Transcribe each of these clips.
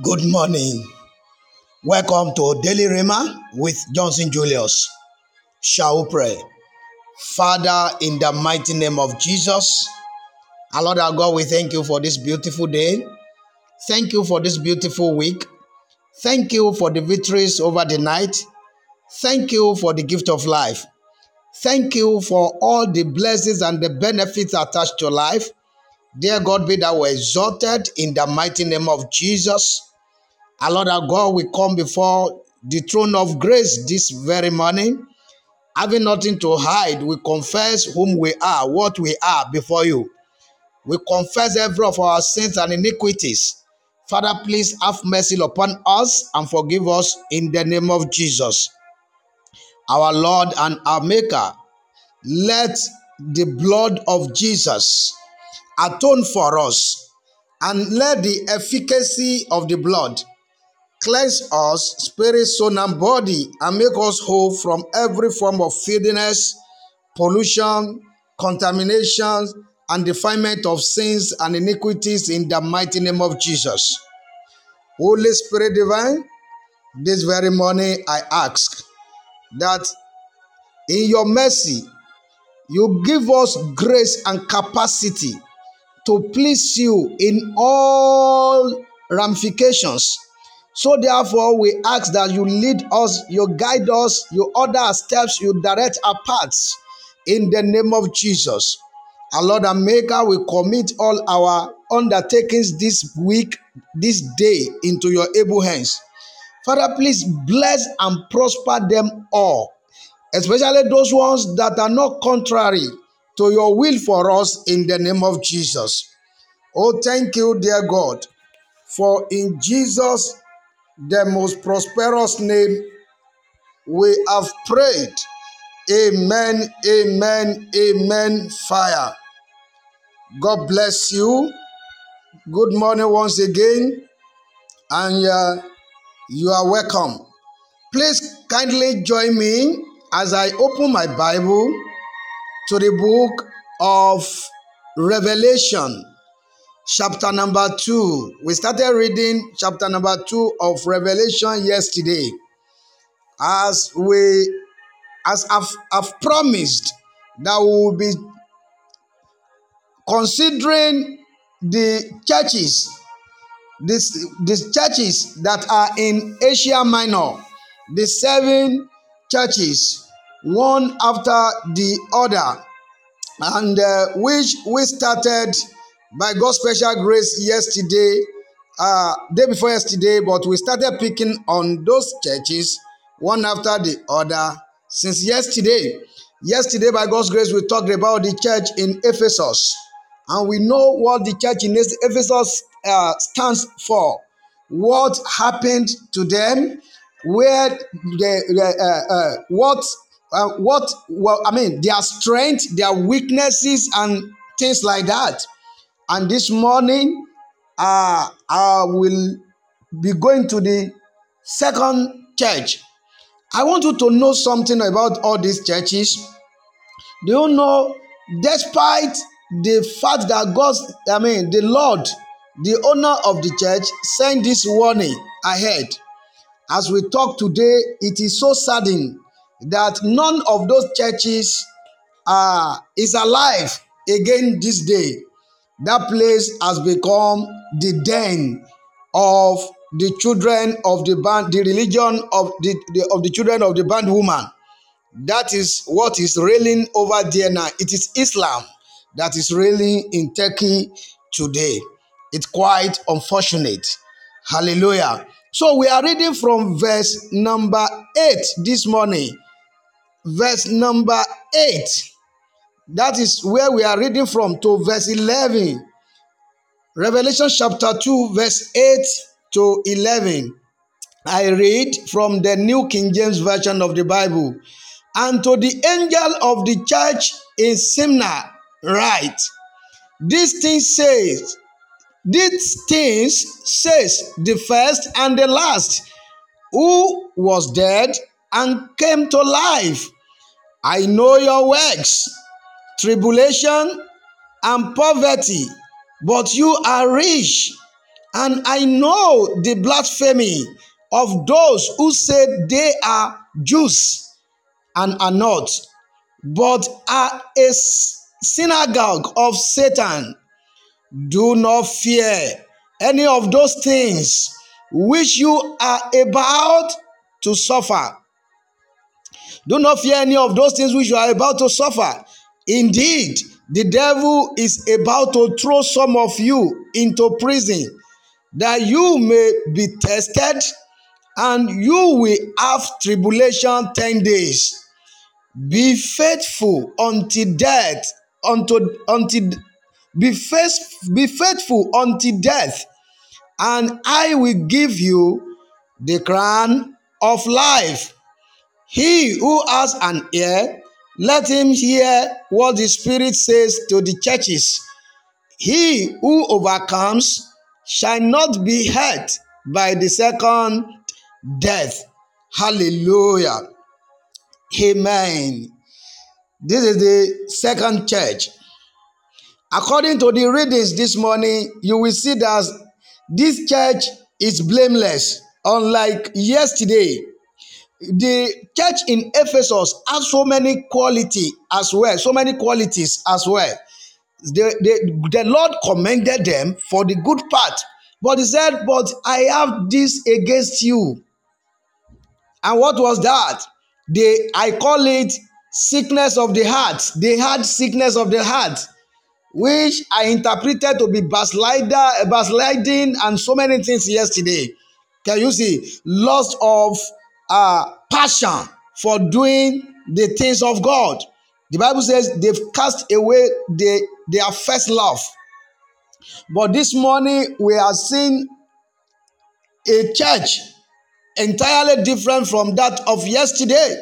Good morning. Welcome to Daily Rhema with Johnson Julius. Shall we pray? Father, in the mighty name of Jesus, our Lord our God, we thank you for this beautiful day. Thank you for this beautiful week. Thank you for the victories over the night. Thank you for the gift of life. Thank you for all the blessings and the benefits attached to life. Dear God, be thou exalted in the mighty name of Jesus. Our Lord our God, we come before the throne of grace this very morning. Having nothing to hide, we confess whom we are, what we are before you. We confess every of our sins and iniquities. Father, please have mercy upon us and forgive us in the name of Jesus. Our Lord and our Maker, let the blood of Jesus atone for us and let the efficacy of the blood cleanse us, spirit, soul, and body, and make us whole from every form of filthiness, pollution, contamination, and defilement of sins and iniquities in the mighty name of Jesus. Holy Spirit divine, this very morning I ask that in your mercy you give us grace and capacity to please you in all ramifications. So, therefore, we ask that you lead us, you guide us, you order our steps, you direct our paths in the name of Jesus. Our Lord and Maker, we commit all our undertakings this week, this day, into your able hands. Father, please bless and prosper them all, especially those ones that are not contrary to your will for us in the name of Jesus. Oh, thank you, dear God, for in Jesus, the most prosperous name, we have prayed. Amen, amen, amen. Fire. God bless you. Good morning once again, and uh, you are welcome. Please kindly join me as I open my Bible to the book of Revelation, chapter number 2. We started reading chapter number 2 of Revelation yesterday. As we as I've, I've promised that we will be considering the churches this these churches that are in Asia Minor, the seven churches, one after the other, and uh, which we started by God's special grace yesterday, uh, day before yesterday, but we started picking on those churches one after the other since yesterday. Yesterday, by God's grace, we talked about the church in Ephesus, and we know what the church in Ephesus uh, stands for, what happened to them, where the, uh, uh, what uh, what well i mean their strength their weaknesses and things like that and this morning uh, i will be going to the second church. I want you to know something about all these churches. Do you know despite the fact that god i mean the lord the owner of the church sent this warning ahead? As we talk today, it is so saddening that none of those churches uh, is alive again this day. That place has become the den of the children of the band, the religion of the, the of the children of the bondwoman. That is what is reigning over there now. It is Islam that is reigning in Turkey today. It's quite unfortunate. Hallelujah. So we are reading from verse number 8 this morning. Verse number 8. That is where we are reading from to verse 11. Revelation chapter 2, verse 8 to 11. I read from the New King James Version of the Bible. And to the angel of the church in Smyrna, write, This thing says, these things says the first and the last, who was dead and came to life. I know your works, tribulation and poverty, but you are rich. And I know the blasphemy of those who say they are Jews and are not, but are a synagogue of Satan. Do not fear any of those things which you are about to suffer. Do not fear any of those things which you are about to suffer. Indeed, the devil is about to throw some of you into prison that you may be tested and you will have tribulation 10 days. Be faithful until death, until, until be, faith, be faithful until death, and I will give you the crown of life. He who has an ear, let him hear what the Spirit says to the churches. He who overcomes shall not be hurt by the second death. Hallelujah. Amen. This is the second church. According to the readings this morning, you will see that this church is blameless, unlike yesterday. The church in Ephesus has so many quality as well, so many qualities as well. The, the, the Lord commended them for the good part, but he said, But I have this against you. And what was that? They, I call it sickness of the heart. They had sickness of the heart which I interpreted to be backslider, backsliding, and so many things yesterday. Can you see? Loss of uh, passion for doing the things of God. The Bible says they've cast away the, their first love. But this morning we are seeing a church entirely different from that of yesterday.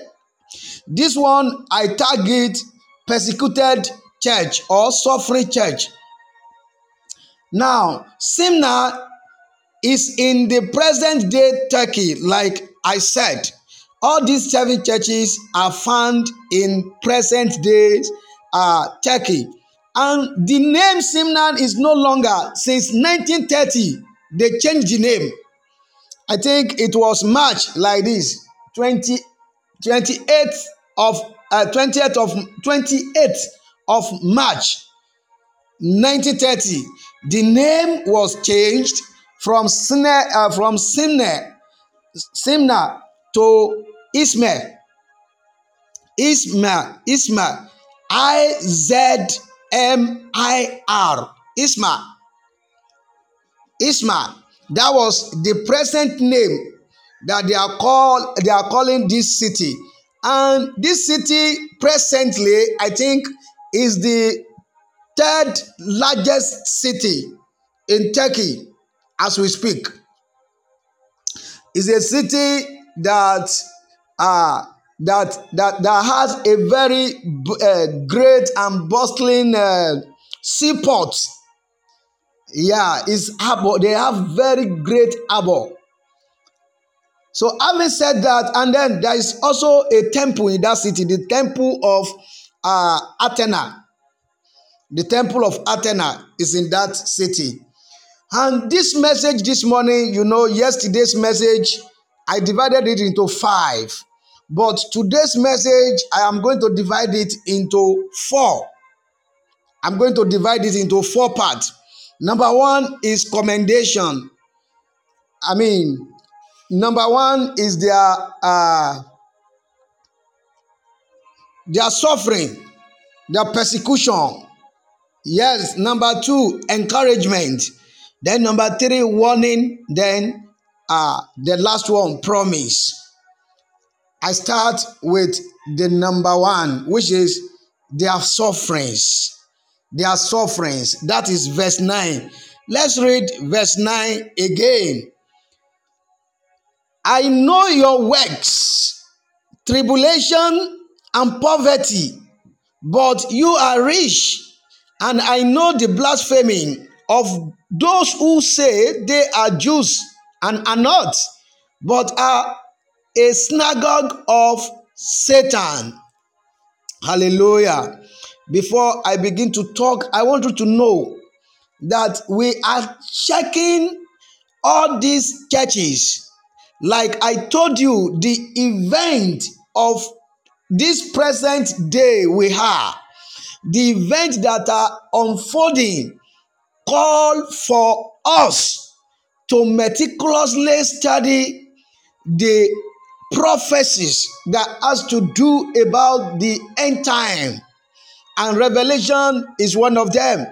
This one I target persecuted church or suffering church. Now, Smyrna is in the present day Turkey, like I said. All these seven churches are found in present day uh, Turkey. And the name Smyrna is no longer, since 1930, they changed the name. I think it was March like this, 20, 28th of uh, 20th of 28th of March 1930, the name was changed from Sine, uh, from Simne, Simna to Ismail. Isma, Isma, I Z M I R, Isma. Isma. That was the present name that they are called. They are calling this city, and this city presently, I think, is the third largest city in Turkey as we speak. It's a city that uh, that that that has a very uh, great and bustling uh, seaport. Yeah, it's harbor. They have very great harbor. So having said that, and then there is also a temple in that city, the temple of uh, Athena. The temple of Athena is in that city. And this message this morning, you know, yesterday's message, I divided it into five. But today's message, I am going to divide it into four. I'm going to divide it into four parts. Number one is commendation. I mean, number one is their uh, their suffering, their persecution. Yes, number two, encouragement. Then number three, warning. Then uh, the last one, promise. I start with the number one, which is their sufferings. Their sufferings. That is verse 9. Let's read verse 9 again. I know your works, tribulation and poverty, but you are rich. And I know the blasphemy of those who say they are Jews and are not, but are a synagogue of Satan. Hallelujah. Before I begin to talk, I want you to know that we are checking all these churches, like I told you, the event of this present day we have, the event that are unfolding, call for us to meticulously study the prophecies that has to do about the end time. And revelation is one of them.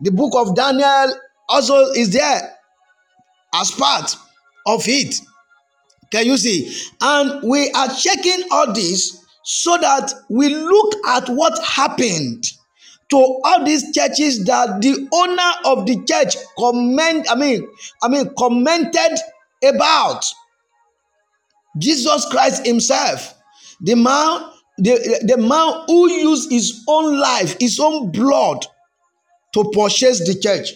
The book of daniel also is there as part of it. Can you see? And we are checking all this so that we look at what happened to all these churches that the owner of the church comment i mean i mean commented about Jesus Christ himself, the man, the, the man who used his own life, his own blood to purchase the church.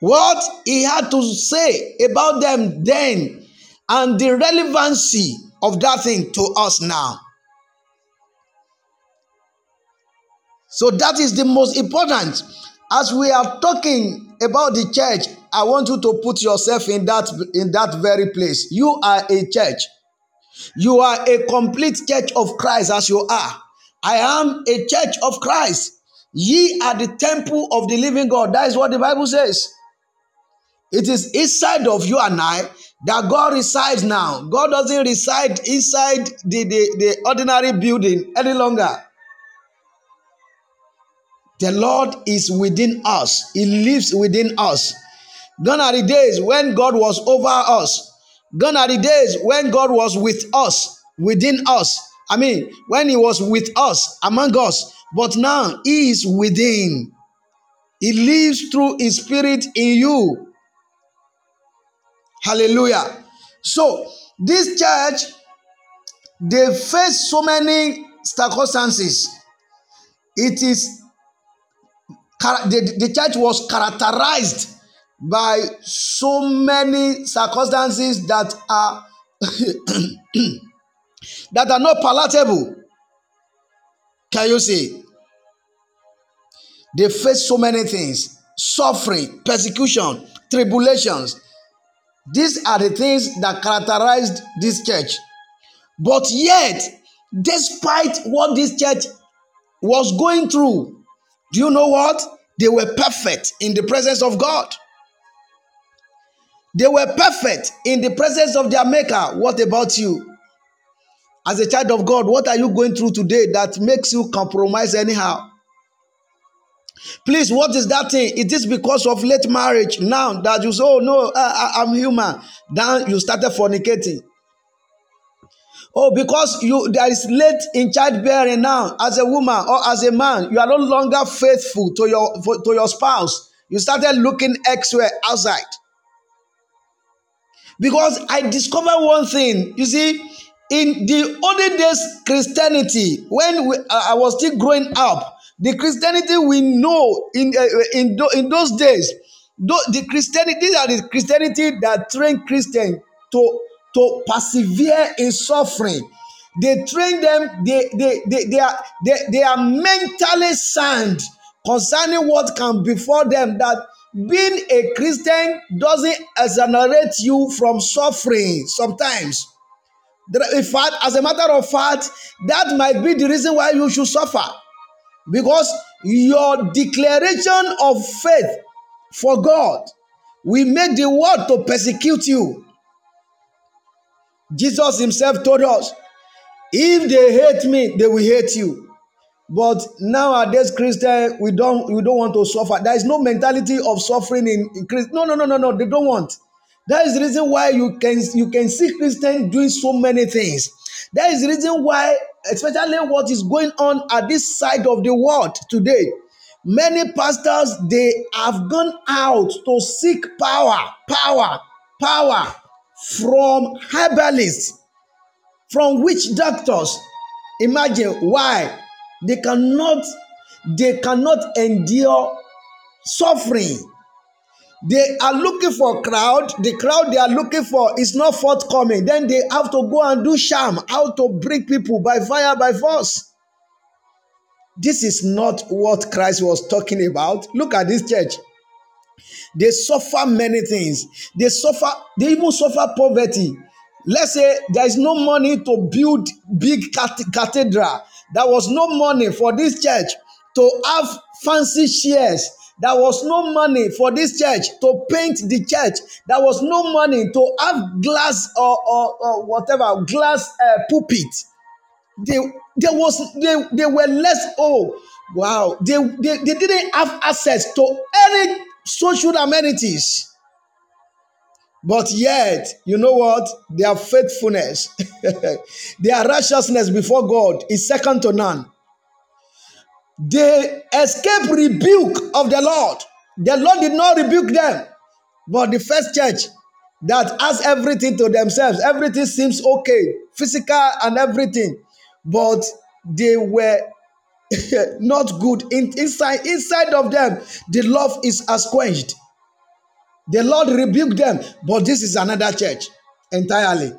What he had to say about them then and the relevancy of that thing to us now. So that is the most important. As we are talking about the church, I want you to put yourself in that in that very place. You are a church. You are a complete church of Christ as you are. I am a church of Christ. Ye are the temple of the living God. That is what the Bible says. It is inside of you and I that God resides now. God doesn't reside inside the, the, the ordinary building any longer. The Lord is within us, He lives within us. Gone are the days when God was over us. Gone are the days when God was with us, within us. I mean, when He was with us, among us. But now He is within. He lives through His Spirit in you. Hallelujah. So, this church, they face so many circumstances. It is the, the church was characterized by so many circumstances that are that are not palatable. Can you see? They faced so many things suffering, persecution, tribulations. These are the things that characterized this church. But yet, despite what this church was going through, do you know what? They were perfect in the presence of God. They were perfect in the presence of their Maker. What about you? As a child of God, what are you going through today that makes you compromise anyhow? Please, what is that thing? Is this because of late marriage now that you say, Oh, no, I, am human. Then you started fornicating. Oh, because you there is late in childbearing now, as a woman or as a man, you are no longer faithful to your to your spouse. You started looking elsewhere outside. Because I discovered one thing, you see, in the olden days Christianity, when we, uh, I was still growing up, the Christianity we know in uh, in, in those days, the Christianity these are the Christianity that train Christian to to persevere in suffering. They train them, they, they, they, they, are, they, they are mentally sound concerning what can befall them that being a Christian doesn't exonerate you from suffering sometimes. In fact, as a matter of fact, that might be the reason why you should suffer. Because your declaration of faith for God will make the world to persecute you. Jesus himself told us, if they hate me, they will hate you. But nowadays, Christian, we don't we don't want to suffer. There is no mentality of suffering in, in Christ. No, no, no, no, no. They don't want. That is the reason why you can you can see Christians doing so many things. That is the reason why, especially what is going on at this side of the world today, many pastors they have gone out to seek power, power, power from herbalists, from witch doctors. Imagine why they cannot they cannot endure suffering. They are looking for crowd. The crowd they are looking for is not forthcoming. Then they have to go and do sham, how to bring people by fire, by force. This is not what Christ was talking about. Look at this church. They suffer many things. They suffer, they even suffer poverty. Let's say there is no money to build big cathedral. There was no money for this church to have fancy chairs. There was no money for this church to paint the church. There was no money to have glass or, or, or whatever, glass uh, pulpit. They, there was they, they were less oh wow they, they, they didn't have access to any social amenities. But yet, you know what? Their faithfulness, their righteousness before God is second to none. They escape rebuke of the Lord. The Lord did not rebuke them. But the first church that has everything to themselves, everything seems okay, physical and everything, but they were not good. In, inside inside of them the love is as quenched the lord rebuked them but this is another church entirely.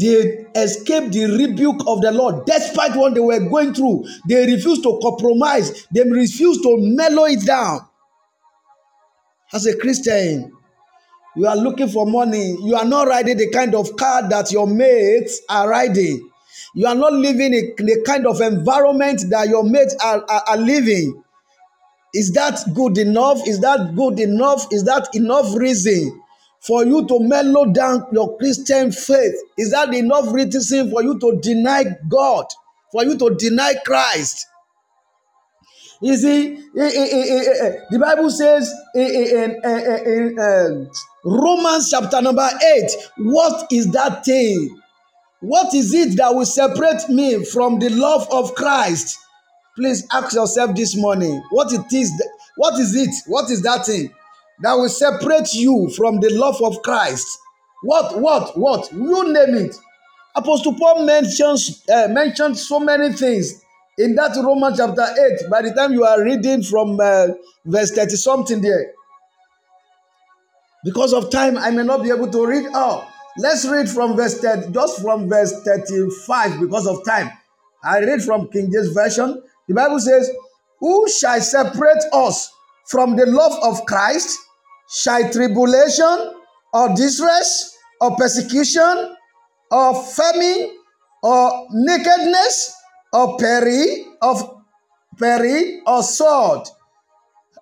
They escaped the rebuke of the lord despite what they were going through. They refused to compromise. They refused to mellow it down. As a christian you are looking for money. You are not riding the kind of car that your mates are riding you are not living in the kind of environment that your mates are, are, are living. Is that good enough? Is that good enough? Is that enough reason for you to mellow down your Christian faith? Is that enough reason for you to deny God? For you to deny Christ? You see, the Bible says in, um, Romans chapter number 8, what is that thing what is it that will separate me from the love of Christ? Please ask yourself this morning what it is. What is it? What is that thing that will separate you from the love of Christ? What? What? What? You name it. Apostle Paul mentions uh, mentioned so many things in that Romans chapter eight. By the time you are reading from uh, verse thirty something there, because of time, I may not be able to read all. Let's read from verse 30, just from verse 35 because of time. I read from King James Version. The Bible says, Who shall separate us from the love of Christ? Shall tribulation or distress or persecution or famine or nakedness or peril of peril or sword?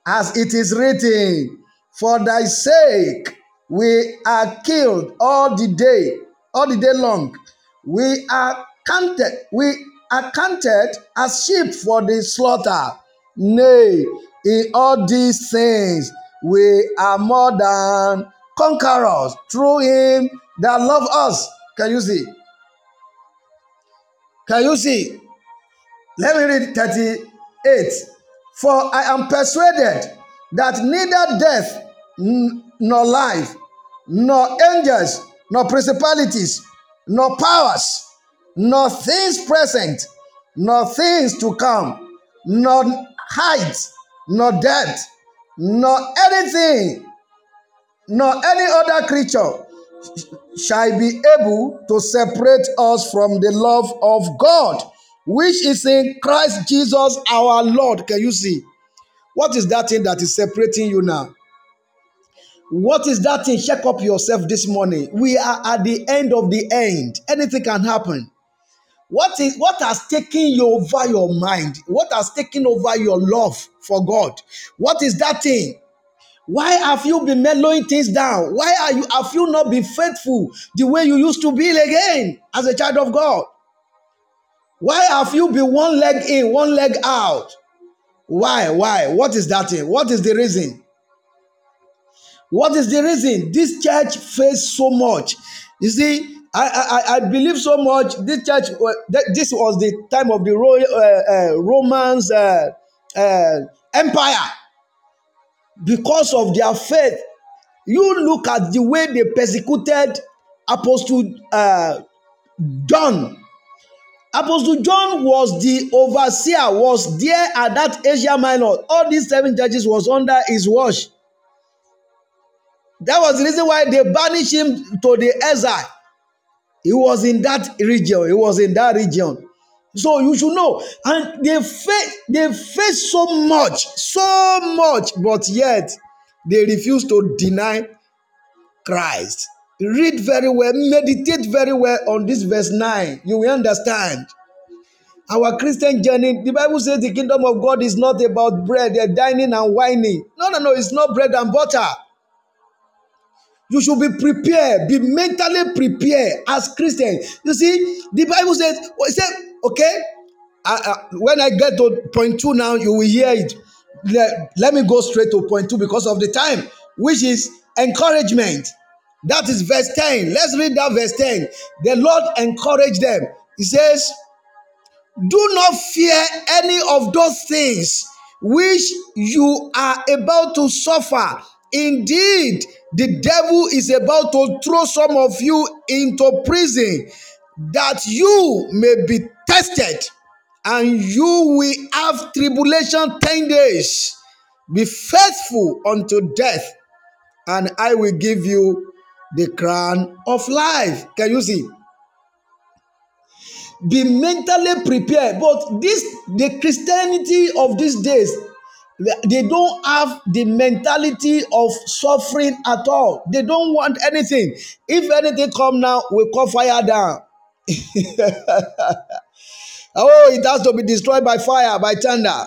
As it is written, For thy sake we are killed all the day, all the day long. We are counted, we are counted as sheep for the slaughter. Nay, in all these things we are more than conquerors through him that love us. Can you see? Can you see? Let me read 38. For I am persuaded that neither death nor life, nor angels, nor principalities, nor powers, nor things present, nor things to come, nor height, nor depth, nor anything, nor any other creature shall be able to separate us from the love of God, which is in Christ Jesus our Lord. Can you see? What is that thing that is separating you now? What is that thing? Check up yourself this morning. We are at the end of the end. Anything can happen. What is what has taken you over your mind? What has taken over your love for God? What is that thing? Why have you been mellowing things down? Why are you have you not been faithful the way you used to be again as a child of God? Why have you been one leg in, one leg out? Why? Why? What is that thing? What is the reason? What is the reason? This church faced so much. You see, I, I, I believe so much. This church, this was the time of the Royal, uh, uh, Romans uh, uh, Empire. Because of their faith, you look at the way they persecuted Apostle uh, John. Apostle John was the overseer, was there at that Asia Minor. All these seven churches was under his watch. That was the reason why they banished him to the exile. He was in that region. He was in that region. So you should know. And they face they face so much, so much, but yet they refuse to deny Christ. Read very well, meditate very well on this verse 9. You will understand. Our Christian journey, the Bible says the kingdom of God is not about bread, they're dining and whining. No, no, no, it's not bread and butter. You should be prepared, be mentally prepared as Christians. You see, the Bible says, well, said, okay, uh, uh, when I get to point two now, you will hear it. Let, let me go straight to point two because of the time, which is encouragement. That is verse 10. Let's read that verse 10. The Lord encouraged them. He says, Do not fear any of those things which you are about to suffer. Indeed, the devil is about to throw some of you into prison that you may be tested and you will have tribulation 10 days. Be faithful unto death, and I will give you the crown of life. Can you see? Be mentally prepared. But this, the Christianity of these days, they don't have the mentality of suffering at all. They don't want anything. If anything come now, we call fire down. oh, it has to be destroyed by fire, by thunder.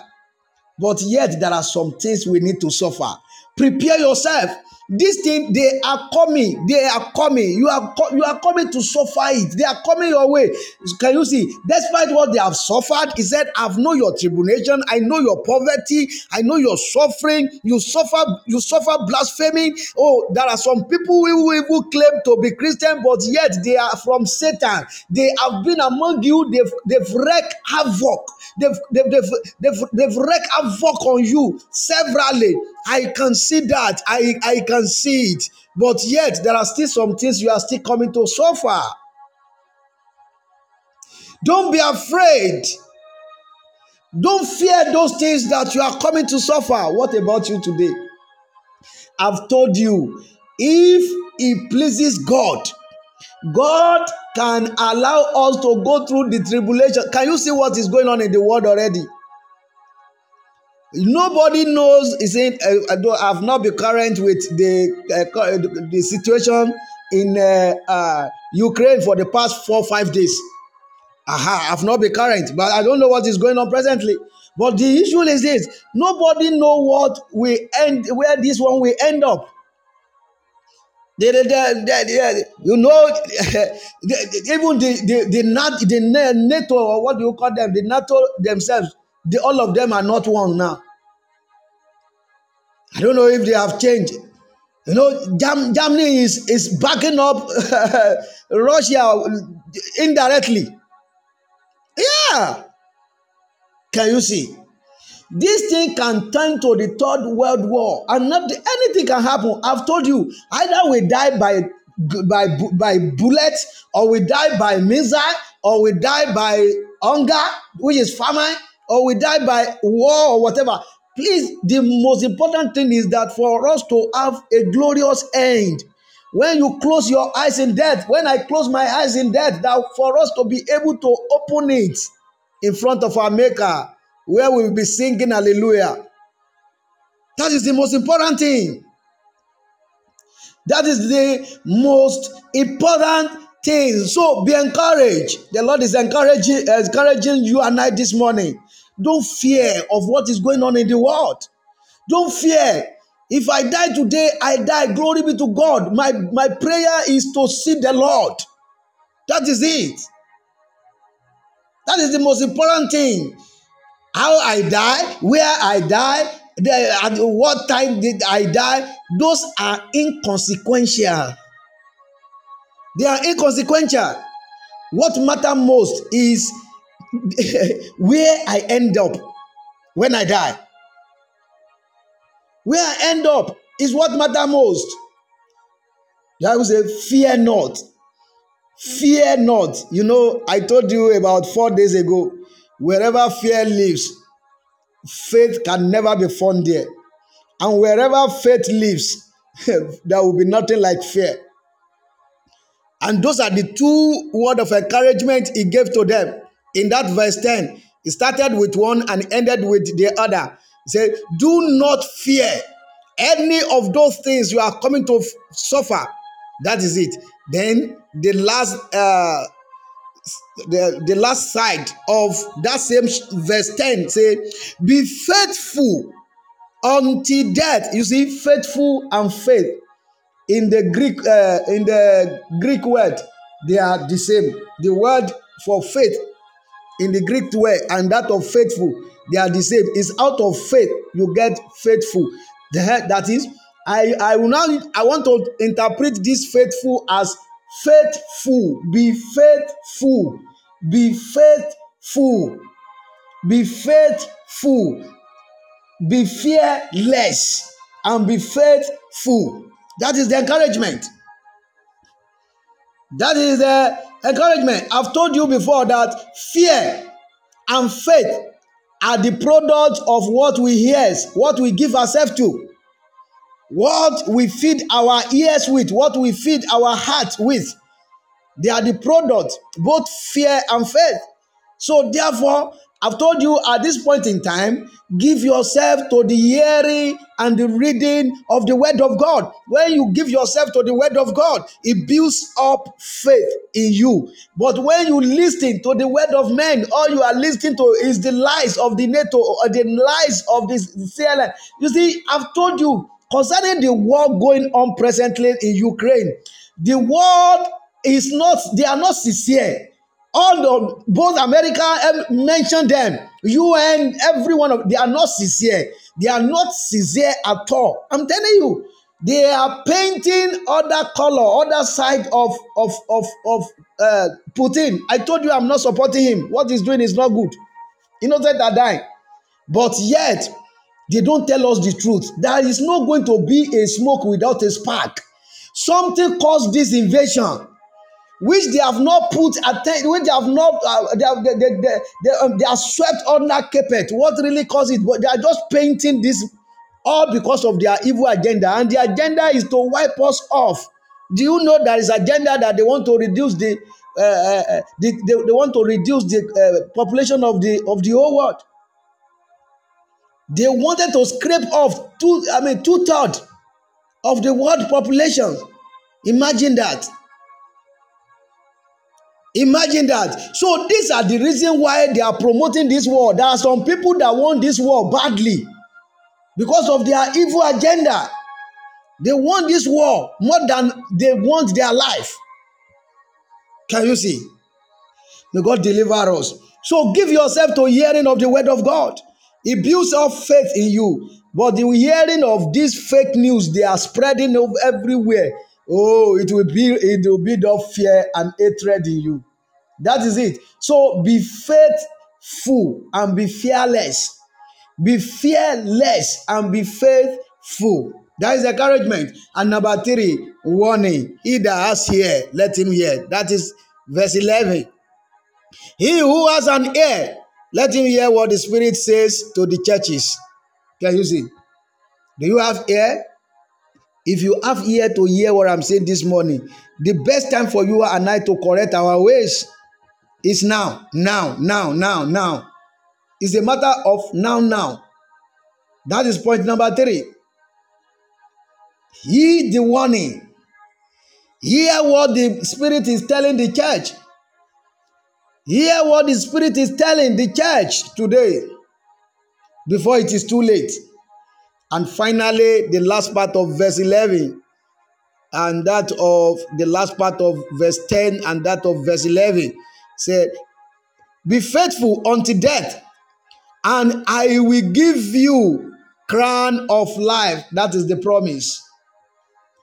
But yet, there are some things we need to suffer. Prepare yourself this thing they are coming they are coming. You are you are coming to suffer it. They are coming your way. Can you see? Despite what they have suffered he said i've know your tribulation. I know your poverty. I know your suffering. You suffer you suffer blaspheming. Oh there are some people who even claim to be christian but yet they are from satan. They have been among you. They've they've wreaked havoc. They've they've they've, they've, they've wreaked havoc on you severally I can see that. I, I can see it. But yet, there are still some things you are still coming to suffer. Don't be afraid. Don't fear those things that you are coming to suffer. What about you today? I've told you, if it pleases God, God can allow us to go through the tribulation. Can you see what is going on in the world already? Nobody knows. Is in uh, I've not been current with the uh, the situation in uh, uh, Ukraine for the past four five days. Aha, I've not been current, but I don't know what is going on presently. But the issue is this: nobody know what we end, where this one will end up. The, the, the, you know, even the the the, NAT, the NATO or what do you call them? The NATO themselves the, all of them are not one now. I don't know if they have changed. You know, Germ- Germany is, is backing up Russia indirectly. Yeah. Can you see? This thing can turn to the third world war, and not anything can happen. I've told you, either we die by by by bullets, or we die by missile, or we die by hunger, which is famine, or we die by war or whatever. Please, the most important thing is that for us to have a glorious end. When you close your eyes in death, when I close my eyes in death, that for us to be able to open it in front of our Maker, where we will be singing Hallelujah. That is the most important thing. That is the most important thing. So be encouraged. The Lord is encouraging, encouraging you and I this morning don't fear of what is going on in the world. Don't fear. If I die today, I die. Glory be to God. My, my prayer is to see the Lord. That is it. That is the most important thing. How I die, where I die, the, at what time did I die, those are inconsequential. They are inconsequential. What matter most is where I end up when I die. Where I end up is what matters most. The Bible says, Fear not. Fear not. You know, I told you about four days ago, wherever fear lives, faith can never be found there. And wherever faith lives, there will be nothing like fear. And those are the two words of encouragement he gave to them in that verse 10, he started with one and ended with the other. He said, Do not fear any of those things you are coming to suffer, that is it. Then the last uh, the, the last side of that same verse 10 say, Be faithful until death. You see, faithful and faith in the Greek uh, in the Greek word, they are the same. The word for faith in the Greek word and that of faithful, they are the same. It's out of faith you get faithful. That is, I, I will now I want to interpret this faithful as faithful. Be faithful. Be faithful. Be faithful. Be fearless and be faithful. That is the encouragement. That is the encouragement. I've told you before that fear and faith are the product of what we hear, what we give ourselves to, what we feed our ears with, what we feed our heart with. They are the product, both fear and faith. So, therefore, I've told you at this point in time, give yourself to the hearing and the reading of the Word of God. When you give yourself to the Word of God, it builds up faith in you. But when you listen to the Word of men, all you are listening to is the lies of the NATO or the lies of this CNN. You see, I've told you concerning the war going on presently in Ukraine, the world is not, they are not sincere all the both America mentioned them, UN, every one of they are not sincere. They are not sincere at all. I'm telling you, they are painting other color, other side of of of of uh, Putin. I told you I'm not supporting him. What he's doing is not good. Innocent are dying, but yet they don't tell us the truth. There is not going to be a smoke without a spark. Something caused this invasion which they have not put attention, which they have not, uh, they, have, they, they, they, they, um, they are swept under carpet. What really caused it? But they are just painting this all because of their evil agenda, and the agenda is to wipe us off. Do you know there is agenda that they want to reduce the, uh, uh, uh the they, they want to reduce the uh, population of the of the whole world? They wanted to scrape off two, I mean, two thirds of the world population. Imagine that. Imagine that. So these are the reason why they are promoting this war. There are some people that want this war badly because of their evil agenda. They want this war more than they want their life. Can you see? May God deliver us. So give yourself to hearing of the word of God. It builds up faith in you. But the hearing of this fake news they are spreading everywhere Oh, it will be it will build up fear and hatred in you. That is it. So be faithful and be fearless. Be fearless and be faithful. That is encouragement. And number three, warning. He that has ear, let him hear. That is verse 11. He who has an ear, let him hear what the Spirit says to the churches. Can you see? Do you have ear? If you have ear to hear what I'm saying this morning, the best time for you and I to correct our ways is now, now, now, now, now. It's a matter of now, now. That is point number three. Heed the warning. Hear what the Spirit is telling the church. Hear what the Spirit is telling the church today before it is too late. And finally, the last part of verse 11 and that of the last part of verse 10 and that of verse 11 said, Be faithful unto death, and I will give you crown of life. That is the promise.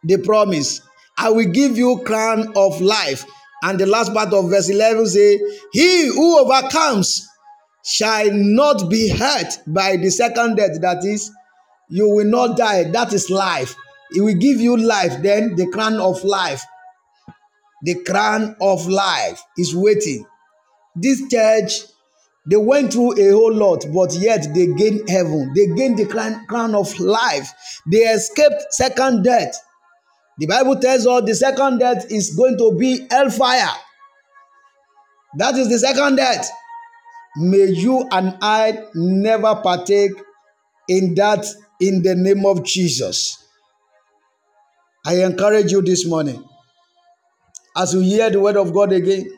The promise. I will give you crown of life. And the last part of verse 11 say, He who overcomes shall not be hurt by the second death. That is, you will not die. That is life. It will give you life. Then the crown of life. The crown of life is waiting. This church, they went through a whole lot, but yet they gained heaven. They gained the crown, crown of life. They escaped second death. The Bible tells us the second death is going to be hellfire. That is the second death. May you and I never partake in that in the name of Jesus. I encourage you this morning as you hear the word of God again.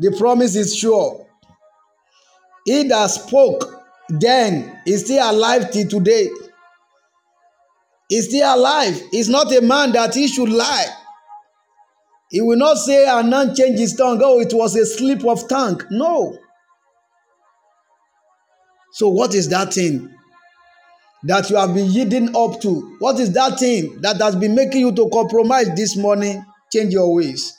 The promise is sure. He that spoke then is still alive till today. He's still alive. He's not a man that he should lie. He will not say and not change his tongue. Oh, it was a slip of tongue. No. So, what is that thing that you have been yielding up to? What is that thing that has been making you to compromise this morning? Change your ways.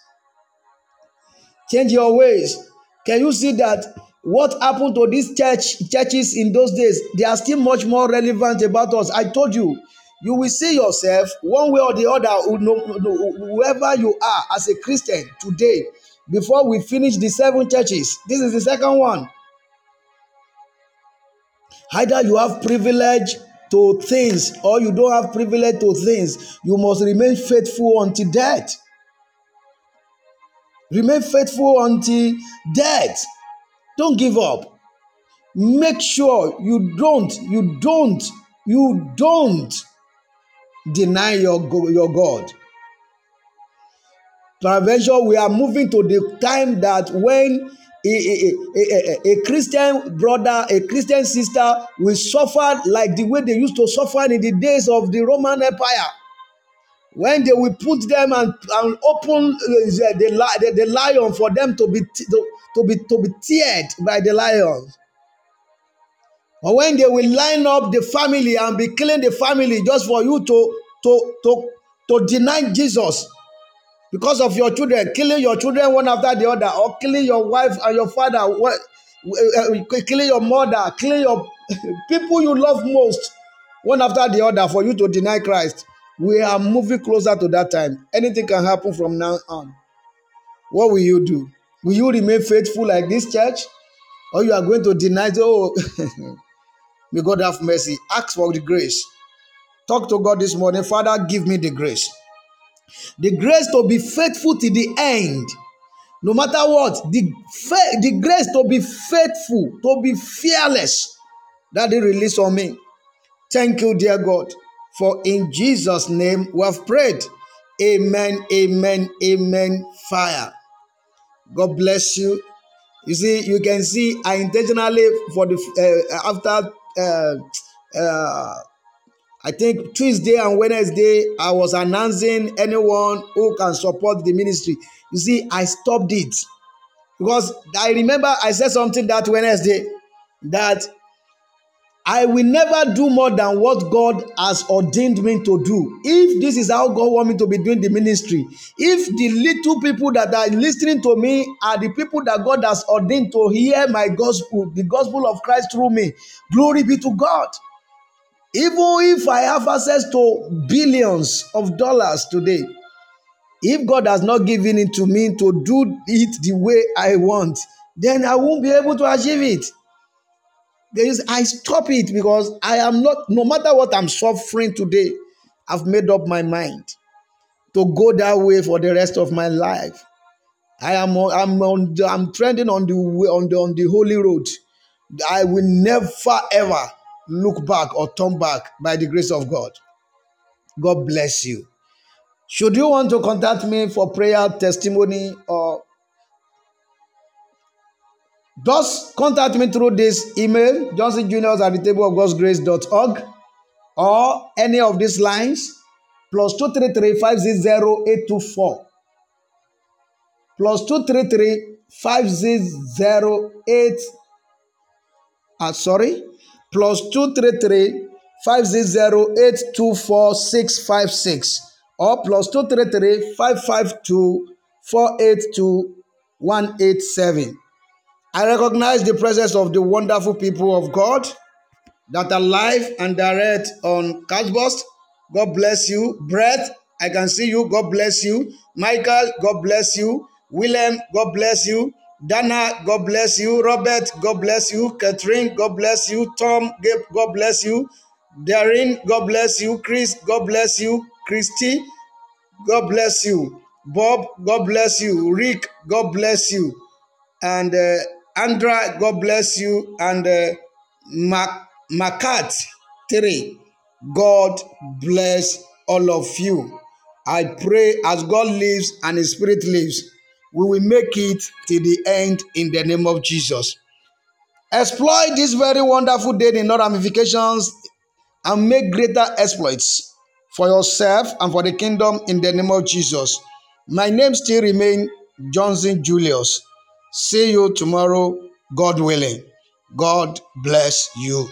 Change your ways. Can you see that what happened to these church churches in those days? They are still much more relevant about us. I told you, you will see yourself one way or the other, whoever you are as a Christian today, before we finish the seven churches. This is the second one. Either you have privilege to things or you don't have privilege to things. You must remain faithful until death. Remain faithful until death. Don't give up. Make sure you don't, you don't, you don't deny your, your God. Peradventure, we are moving to the time that when a, a, a, a, Christian brother, a Christian sister will suffer like the way they used to suffer in the days of the Roman Empire. When they will put them and, and open uh, the, the, the, lion for them to be, to, to, be, to be teared by the lions. Or when they will line up the family and be killing the family just for you to, to, to, to deny Jesus because of your children, killing your children one after the other, or killing your wife and your father, uh, uh, killing your mother, killing your people you love most, one after the other, for you to deny Christ. We are moving closer to that time. Anything can happen from now on. What will you do? Will you remain faithful like this church? Or you are going to deny, oh, may God have mercy. Ask for the grace. Talk to God this morning. Father, give me the grace the grace to be faithful to the end. No matter what the the grace to be faithful to be fearless. That they release on me. Thank you dear god for in jesus name we have prayed. Amen amen amen. Fire. God bless you. You see you can see i intentionally for the uh, after uh, uh, I think Tuesday and Wednesday, I was announcing anyone who can support the ministry. You see, I stopped it because I remember I said something that Wednesday that I will never do more than what God has ordained me to do. If this is how God want me to be doing the ministry, if the little people that are listening to me are the people that God has ordained to hear my gospel, the gospel of Christ through me, glory be to God. Even if I have access to billions of dollars today, if God has not given it to me to do it the way I want, then I won't be able to achieve it. There is, I stop it because I am not, no matter what I'm suffering today, I've made up my mind to go that way for the rest of my life. I am I'm on I'm trending on the way on the on the holy road. I will never ever look back or turn back by the grace of God. God bless you. Should you want to contact me for prayer, testimony, or just contact me through this email, Johnson Julius at the table of God's grace.org, or any of these lines, plus 233 500 824. Plus 233 500 uh, sorry, plus 233 560 824 656 or plus 233 552 482 187. I recognize the presence of the wonderful people of God that are live and direct on Castbox. God bless you. Brett, I can see you. God bless you. Michael, God bless you. William, God bless you. Dana, God bless you. Robert, God bless you. Catherine, God bless you. Tom, God bless you. Darren, God bless you. Chris, God bless you. Christy, God bless you. Bob, God bless you. Rick, God bless you. And uh, Andra, God bless you. And uh, Mac, Macat, three. God bless all of you. I pray as God lives and His Spirit lives, we will make it till the end in the name of Jesus. Exploit this very wonderful day in all ramifications and make greater exploits for yourself and for the kingdom in the name of Jesus. My name still remain Johnson Julius. See you tomorrow, God willing. God bless you.